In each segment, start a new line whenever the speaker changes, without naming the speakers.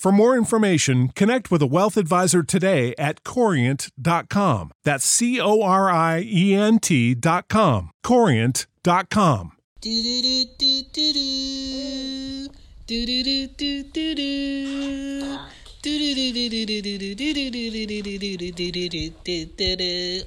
For more information, connect with a wealth advisor today at corient.com. That's C O R I E N T.com. Corient.com.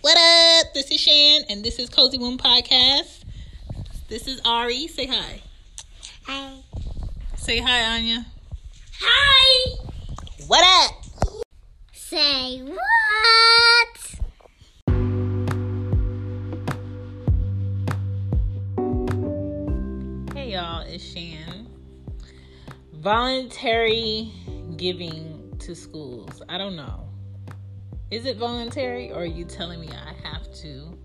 What up? This is Shan, and this is Cozy Womb Podcast. This is Ari. Say hi.
Hi.
Say hi, Anya.
Hi.
What up?
Say what?
Hey, y'all. It's Shan. Voluntary giving to schools. I don't know. Is it voluntary, or are you telling me I have to?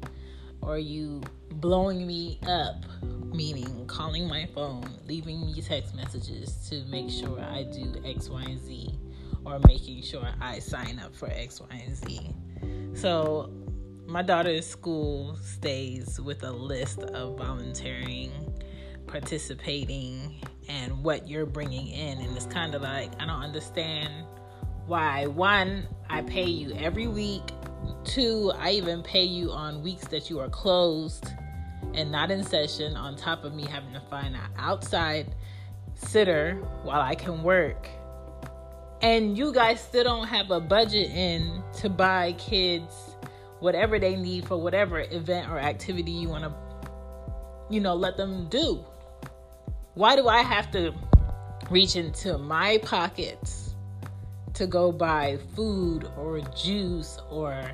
Or are you blowing me up, meaning calling my phone, leaving me text messages to make sure I do X, Y, and Z, or making sure I sign up for X, Y, and Z? So, my daughter's school stays with a list of volunteering, participating, and what you're bringing in. And it's kind of like, I don't understand why. One, I pay you every week. Two, I even pay you on weeks that you are closed and not in session, on top of me having to find an outside sitter while I can work. And you guys still don't have a budget in to buy kids whatever they need for whatever event or activity you want to, you know, let them do. Why do I have to reach into my pockets to go buy food or juice or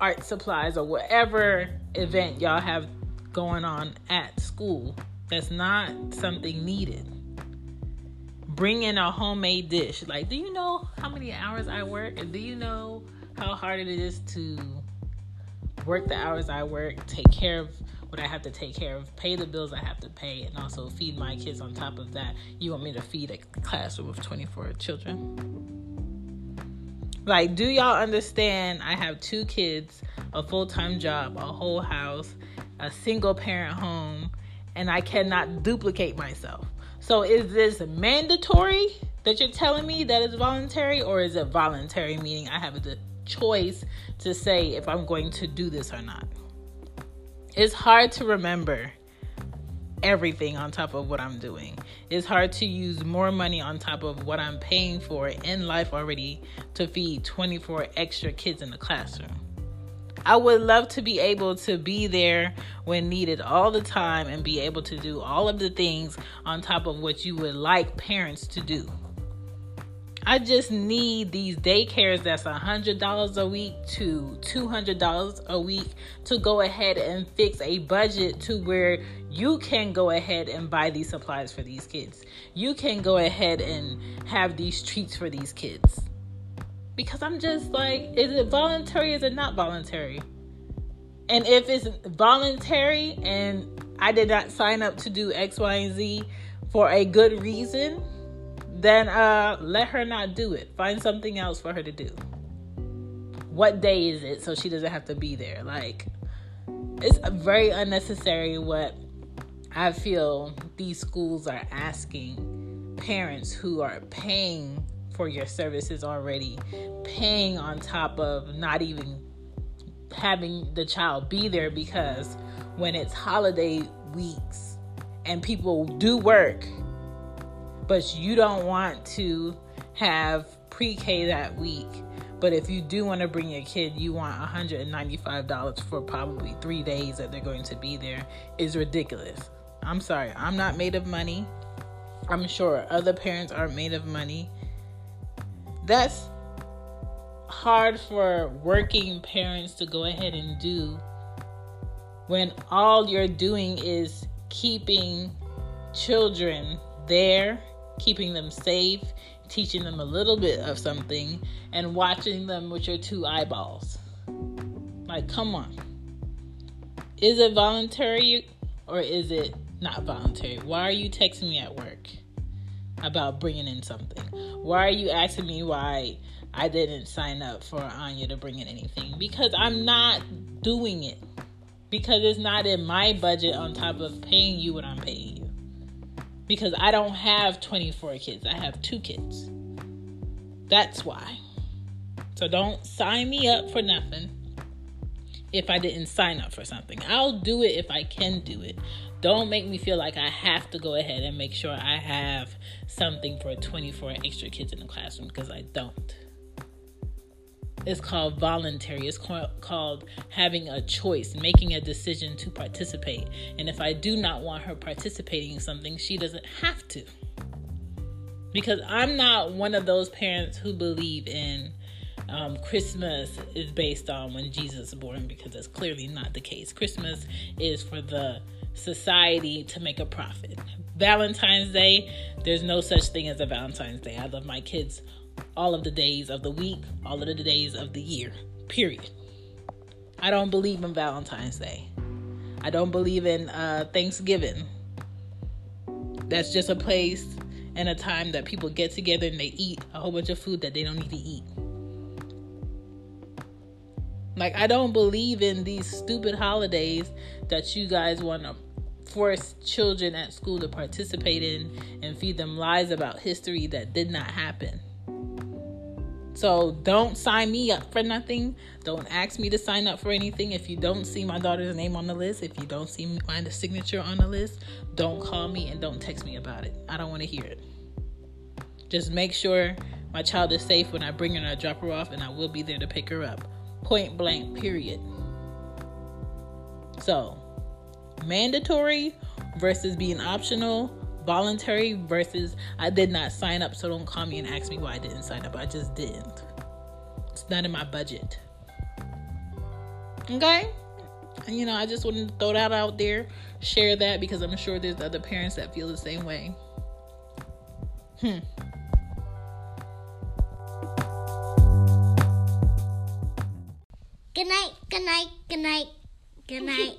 art supplies or whatever event y'all have going on at school that's not something needed? Bring in a homemade dish. Like, do you know how many hours I work? And do you know how hard it is to work the hours I work, take care of what I have to take care of, pay the bills I have to pay, and also feed my kids on top of that. You want me to feed a classroom of 24 children? Like, do y'all understand? I have two kids, a full time job, a whole house, a single parent home, and I cannot duplicate myself. So, is this mandatory that you're telling me that it's voluntary, or is it voluntary, meaning I have the choice to say if I'm going to do this or not? It's hard to remember everything on top of what I'm doing. It's hard to use more money on top of what I'm paying for in life already to feed 24 extra kids in the classroom. I would love to be able to be there when needed all the time and be able to do all of the things on top of what you would like parents to do. I just need these daycares that's $100 a week to $200 a week to go ahead and fix a budget to where you can go ahead and buy these supplies for these kids. You can go ahead and have these treats for these kids. Because I'm just like, is it voluntary? Is it not voluntary? And if it's voluntary and I did not sign up to do X, Y, and Z for a good reason, then uh let her not do it. Find something else for her to do. What day is it so she doesn't have to be there? Like it's very unnecessary what I feel these schools are asking parents who are paying for your services already, paying on top of not even having the child be there because when it's holiday weeks and people do work, but you don't want to have pre K that week. But if you do want to bring your kid, you want $195 for probably three days that they're going to be there is ridiculous. I'm sorry, I'm not made of money. I'm sure other parents aren't made of money. That's hard for working parents to go ahead and do when all you're doing is keeping children there, keeping them safe, teaching them a little bit of something, and watching them with your two eyeballs. Like, come on. Is it voluntary or is it not voluntary? Why are you texting me at work about bringing in something? Why are you asking me why I didn't sign up for Anya to bring in anything? Because I'm not doing it. Because it's not in my budget on top of paying you what I'm paying you. Because I don't have 24 kids, I have two kids. That's why. So don't sign me up for nothing if I didn't sign up for something. I'll do it if I can do it. Don't make me feel like I have to go ahead and make sure I have something for 24 extra kids in the classroom because I don't. It's called voluntary. It's called having a choice, making a decision to participate. And if I do not want her participating in something, she doesn't have to. Because I'm not one of those parents who believe in um, Christmas is based on when Jesus is born, because that's clearly not the case. Christmas is for the society to make a profit. Valentine's Day, there's no such thing as a Valentine's Day. I love my kids all of the days of the week, all of the days of the year, period. I don't believe in Valentine's Day. I don't believe in uh, Thanksgiving. That's just a place and a time that people get together and they eat a whole bunch of food that they don't need to eat. Like, I don't believe in these stupid holidays that you guys want to force children at school to participate in and feed them lies about history that did not happen. So don't sign me up for nothing. Don't ask me to sign up for anything. If you don't see my daughter's name on the list, if you don't see my signature on the list, don't call me and don't text me about it. I don't want to hear it. Just make sure my child is safe when I bring her and I drop her off, and I will be there to pick her up. Point blank, period. So, mandatory versus being optional voluntary versus I did not sign up, so don't call me and ask me why I didn't sign up. I just didn't. It's not in my budget. Okay? And you know, I just wanted to throw that out there, share that because I'm sure there's other parents that feel the same way. Hmm.
Good night, good night, good night, good night.